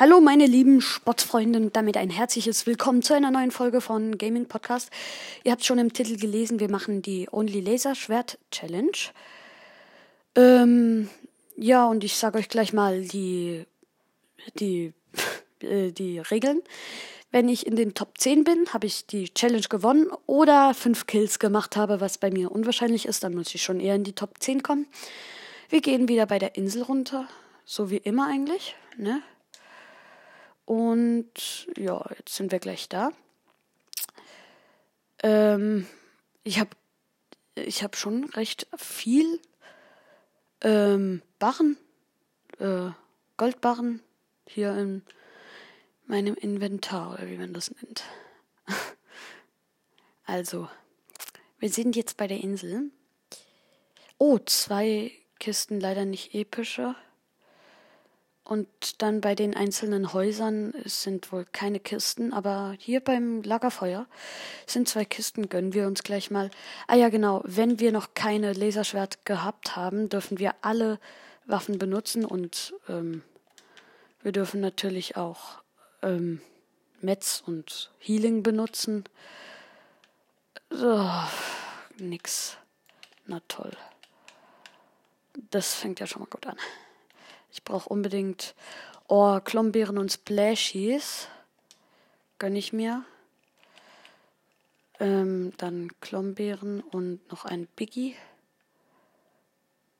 Hallo meine lieben Sportfreunde und damit ein herzliches Willkommen zu einer neuen Folge von Gaming Podcast. Ihr habt schon im Titel gelesen, wir machen die Only Laser Schwert Challenge. Ähm, ja, und ich sage euch gleich mal die, die, äh, die Regeln. Wenn ich in den Top 10 bin, habe ich die Challenge gewonnen oder 5 Kills gemacht habe, was bei mir unwahrscheinlich ist, dann muss ich schon eher in die Top 10 kommen. Wir gehen wieder bei der Insel runter, so wie immer eigentlich, ne? Und ja, jetzt sind wir gleich da. Ähm, ich habe ich hab schon recht viel ähm, Barren, äh, Goldbarren hier in meinem Inventar, oder wie man das nennt. also, wir sind jetzt bei der Insel. Oh, zwei Kisten leider nicht epischer. Und dann bei den einzelnen Häusern sind wohl keine Kisten, aber hier beim Lagerfeuer sind zwei Kisten, gönnen wir uns gleich mal. Ah ja, genau, wenn wir noch keine Laserschwert gehabt haben, dürfen wir alle Waffen benutzen und ähm, wir dürfen natürlich auch ähm, Metz und Healing benutzen. So, nix. Na toll. Das fängt ja schon mal gut an. Ich brauche unbedingt oh, Klombeeren und Splashies. Gönne ich mir. Ähm, dann Klombeeren und noch ein Biggie.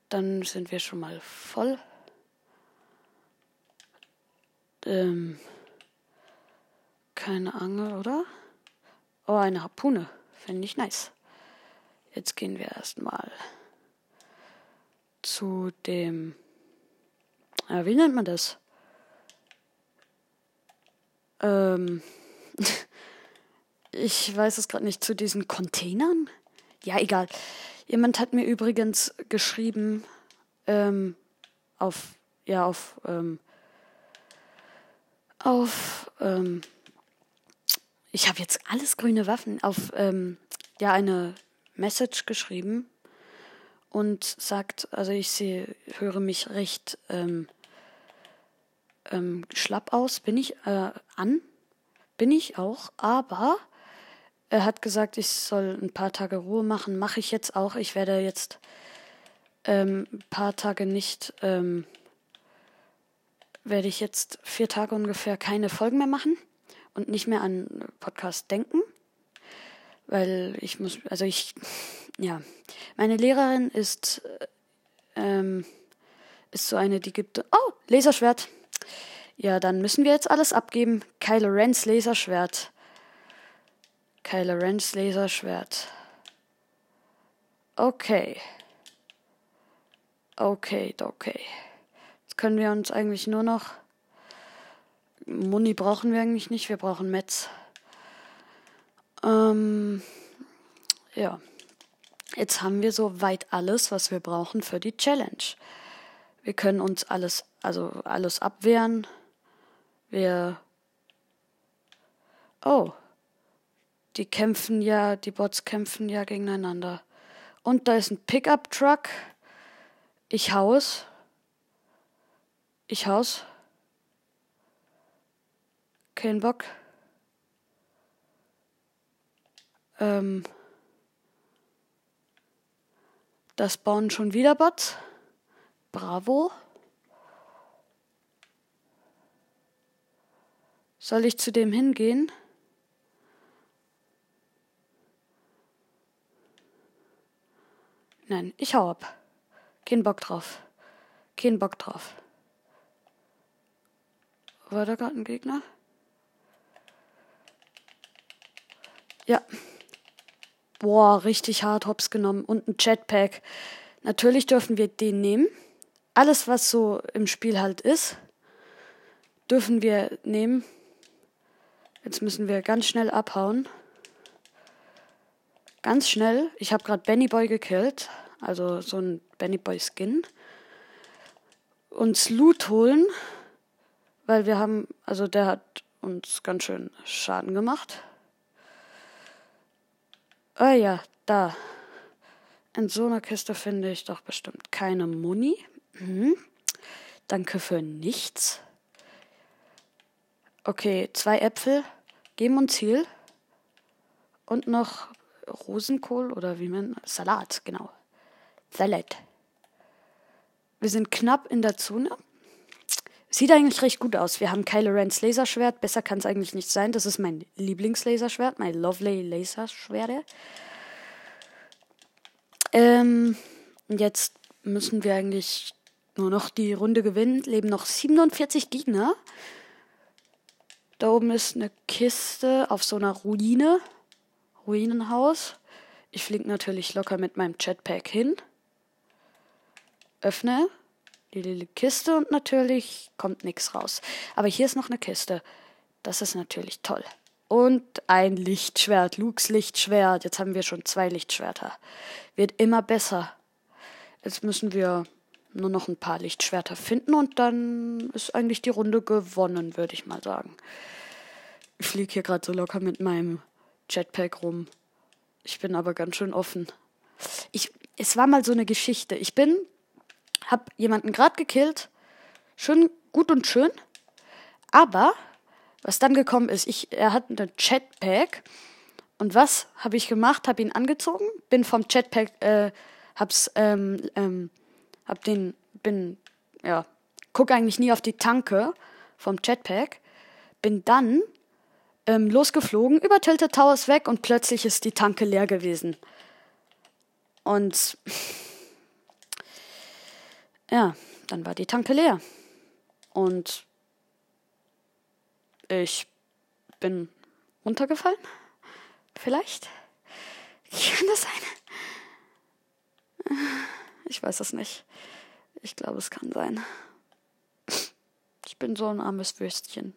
Dann sind wir schon mal voll. Ähm, keine Angel, oder? Oh, eine Harpune. Finde ich nice. Jetzt gehen wir erstmal zu dem ja, wie nennt man das? Ähm, ich weiß es gerade nicht, zu diesen Containern? Ja, egal. Jemand hat mir übrigens geschrieben, ähm, auf, ja, auf, ähm, auf, ähm, ich habe jetzt alles grüne Waffen, auf, ähm, ja, eine Message geschrieben und sagt, also ich sehe, höre mich recht, ähm, ähm, schlapp aus, bin ich äh, an, bin ich auch, aber er hat gesagt, ich soll ein paar Tage Ruhe machen, mache ich jetzt auch. Ich werde jetzt ähm, ein paar Tage nicht, ähm, werde ich jetzt vier Tage ungefähr keine Folgen mehr machen und nicht mehr an Podcast denken, weil ich muss, also ich, ja, meine Lehrerin ist, ähm, ist so eine, die gibt, oh, Laserschwert. Ja, dann müssen wir jetzt alles abgeben. Kylo Rens Laserschwert. Kylo Rens Laserschwert. Okay. Okay, okay. Jetzt können wir uns eigentlich nur noch. Muni brauchen wir eigentlich nicht, wir brauchen Metz. Ähm, ja. Jetzt haben wir soweit alles, was wir brauchen für die Challenge. Wir können uns alles, also alles abwehren. Wir. Oh. Die kämpfen ja, die Bots kämpfen ja gegeneinander. Und da ist ein Pickup-Truck. Ich haus. Ich haus. Kein Bock. Ähm. Das bauen schon wieder Bots. Bravo. Soll ich zu dem hingehen? Nein, ich hau ab. Kein Bock drauf. Kein Bock drauf. War da gerade ein Gegner? Ja. Boah, richtig hart hops genommen. Und ein Jetpack. Natürlich dürfen wir den nehmen alles, was so im Spiel halt ist, dürfen wir nehmen. Jetzt müssen wir ganz schnell abhauen. Ganz schnell. Ich habe gerade Benny Boy gekillt. Also so ein Benny Boy Skin. Uns Loot holen. Weil wir haben, also der hat uns ganz schön Schaden gemacht. Ah ja, da. In so einer Kiste finde ich doch bestimmt keine Muni. Mhm. Danke für nichts. Okay, zwei Äpfel geben uns Ziel. Und noch Rosenkohl oder wie man. Salat, genau. Salat. Wir sind knapp in der Zone. Sieht eigentlich recht gut aus. Wir haben Kylo Rens Laserschwert. Besser kann es eigentlich nicht sein. Das ist mein Lieblingslaserschwert, mein Lovely Laserschwerte. Ähm, jetzt müssen wir eigentlich nur noch die Runde gewinnen. Leben noch 47 Gegner. Da oben ist eine Kiste auf so einer Ruine. Ruinenhaus. Ich fliege natürlich locker mit meinem Jetpack hin. Öffne die Kiste und natürlich kommt nichts raus. Aber hier ist noch eine Kiste. Das ist natürlich toll. Und ein Lichtschwert, Lukes Lichtschwert. Jetzt haben wir schon zwei Lichtschwerter. Wird immer besser. Jetzt müssen wir nur noch ein paar Lichtschwerter finden und dann ist eigentlich die Runde gewonnen, würde ich mal sagen. Ich fliege hier gerade so locker mit meinem Jetpack rum. Ich bin aber ganz schön offen. Ich, es war mal so eine Geschichte. Ich bin, hab jemanden gerade gekillt. Schön, gut und schön. Aber, was dann gekommen ist, ich, er hat einen Jetpack. Und was habe ich gemacht? Habe ihn angezogen, bin vom Jetpack, äh, hab's, ähm, ähm, hab den, bin, ja, guck eigentlich nie auf die Tanke vom Jetpack. Bin dann ähm, losgeflogen, über Tilted Towers weg und plötzlich ist die Tanke leer gewesen. Und ja, dann war die Tanke leer. Und ich bin runtergefallen. Vielleicht? Kann das sein? Ich weiß es nicht. Ich glaube, es kann sein. Ich bin so ein armes Würstchen.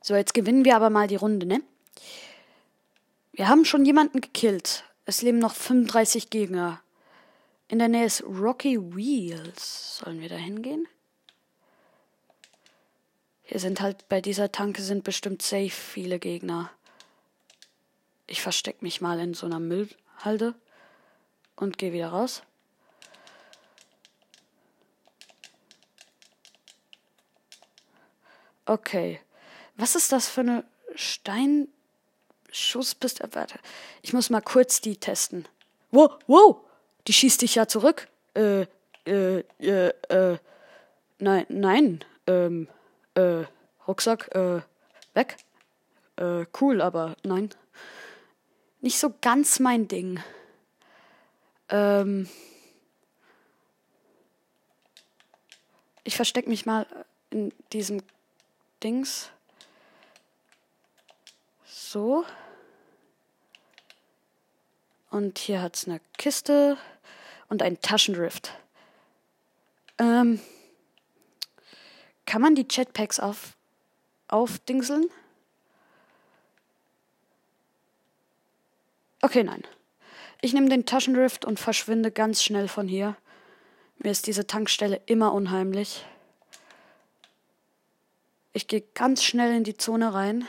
So, jetzt gewinnen wir aber mal die Runde, ne? Wir haben schon jemanden gekillt. Es leben noch 35 Gegner. In der Nähe ist Rocky Wheels. Sollen wir da hingehen? Hier sind halt bei dieser Tanke sind bestimmt safe viele Gegner. Ich versteck mich mal in so einer Müllhalde und gehe wieder raus. Okay. Was ist das für eine Steinschusspistole? Warte, ich muss mal kurz die testen. Wow, wow, die schießt dich ja zurück. Äh, äh, äh, äh, nein, nein, ähm, äh, Rucksack, äh, weg. Äh, cool, aber nein. Nicht so ganz mein Ding. Ähm, ich versteck mich mal in diesem Dings. So. Und hier hat es eine Kiste und ein Taschenrift. Ähm, kann man die Jetpacks auf, aufdingseln? Okay, nein. Ich nehme den Taschenrift und verschwinde ganz schnell von hier. Mir ist diese Tankstelle immer unheimlich. Ich gehe ganz schnell in die Zone rein.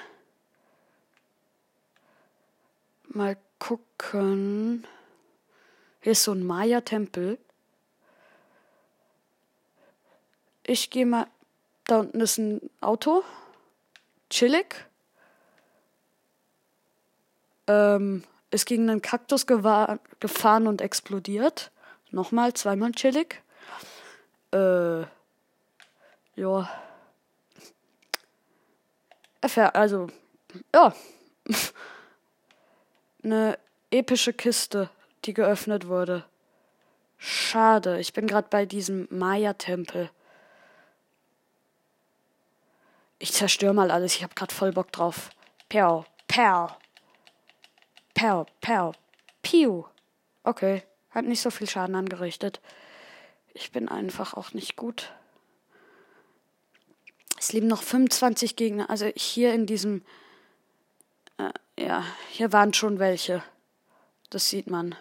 Mal gucken. Hier ist so ein Maya-Tempel. Ich gehe mal. Da unten ist ein Auto. Chillig. Ähm, ist gegen einen Kaktus gefahren und explodiert. Nochmal, zweimal chillig. Äh. Ja. Also, ja eine epische Kiste, die geöffnet wurde. Schade, ich bin gerade bei diesem Maya-Tempel. Ich zerstöre mal alles, ich hab grad voll Bock drauf. Perl, Perl. Perl, Perl, Piu. Okay, hat nicht so viel Schaden angerichtet. Ich bin einfach auch nicht gut. Es leben noch 25 Gegner. Also hier in diesem ja, hier waren schon welche. Das sieht man.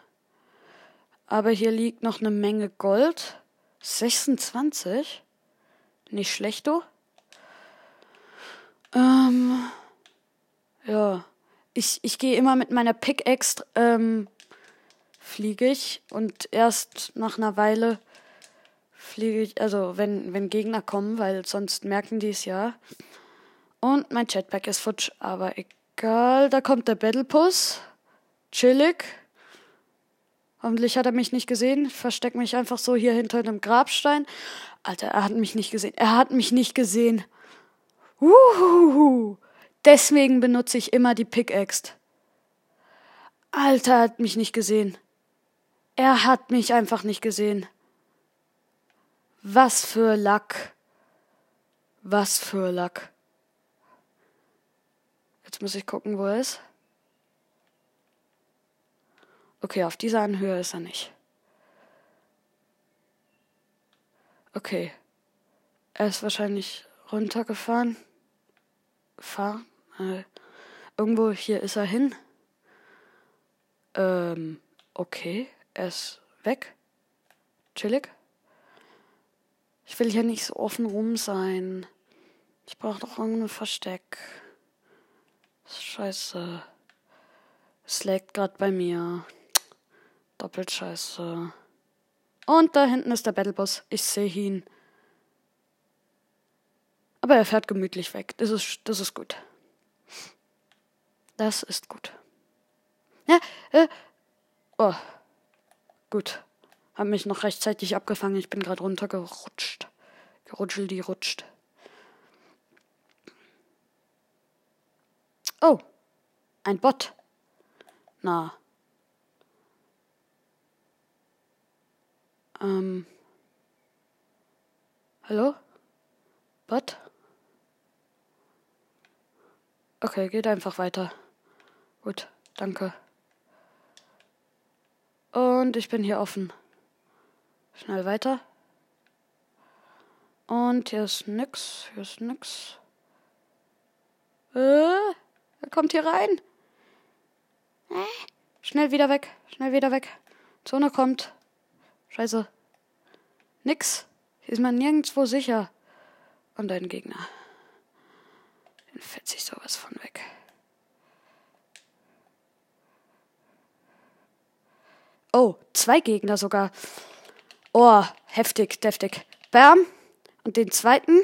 Aber hier liegt noch eine Menge Gold. 26? Nicht schlecht, du? Ähm, ja. Ich, ich gehe immer mit meiner Pickaxe, ähm, fliege ich und erst nach einer Weile fliege ich, also wenn, wenn Gegner kommen, weil sonst merken die es ja, Und mein Jetpack ist futsch, aber egal. Da kommt der Battlepuss. Chillig. Hoffentlich hat er mich nicht gesehen. Ich versteck mich einfach so hier hinter einem Grabstein. Alter, er hat mich nicht gesehen. Er hat mich nicht gesehen. Uhuhu. Deswegen benutze ich immer die Pickaxe. Alter, er hat mich nicht gesehen. Er hat mich einfach nicht gesehen. Was für Lack. Was für Lack. Jetzt muss ich gucken, wo er ist. Okay, auf dieser Anhöhe ist er nicht. Okay. Er ist wahrscheinlich runtergefahren. Fahren. Äh, irgendwo hier ist er hin. Ähm, okay. Er ist weg. Chillig. Ich will hier nicht so offen rum sein. Ich brauche doch irgendein Versteck. Scheiße. Es laggt gerade bei mir. Doppelt scheiße. Und da hinten ist der Battlebus. Ich sehe ihn. Aber er fährt gemütlich weg. Das ist, das ist gut. Das ist gut. Ja, äh. Oh. Gut. Hab mich noch rechtzeitig abgefangen. Ich bin gerade runtergerutscht. Gerutschel, die rutscht. Oh. Ein Bot. Na. Ähm. Hallo? Bot? Okay, geht einfach weiter. Gut, danke. Und ich bin hier offen. Schnell weiter. Und hier ist nix. Hier ist nix. Äh, er kommt hier rein. Schnell wieder weg. Schnell wieder weg. Zone kommt. Scheiße. Nix. Hier ist man nirgendwo sicher. Und ein Gegner. Den fällt sich sowas von weg. Oh, zwei Gegner sogar. Oh, heftig, deftig. Bam. Und den zweiten.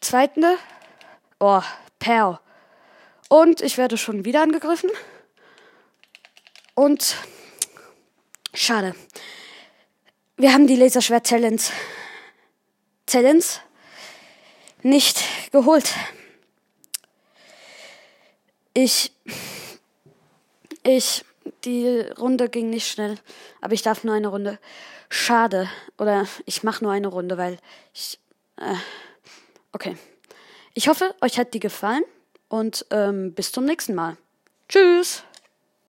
Zweiten. Oh, Perl. Und ich werde schon wieder angegriffen. Und schade. Wir haben die Laserschwert-Challenge Challenge nicht geholt. Ich ich die Runde ging nicht schnell, aber ich darf nur eine Runde. Schade. Oder ich mache nur eine Runde, weil ich. Äh, okay. Ich hoffe, euch hat die gefallen und ähm, bis zum nächsten Mal. Tschüss.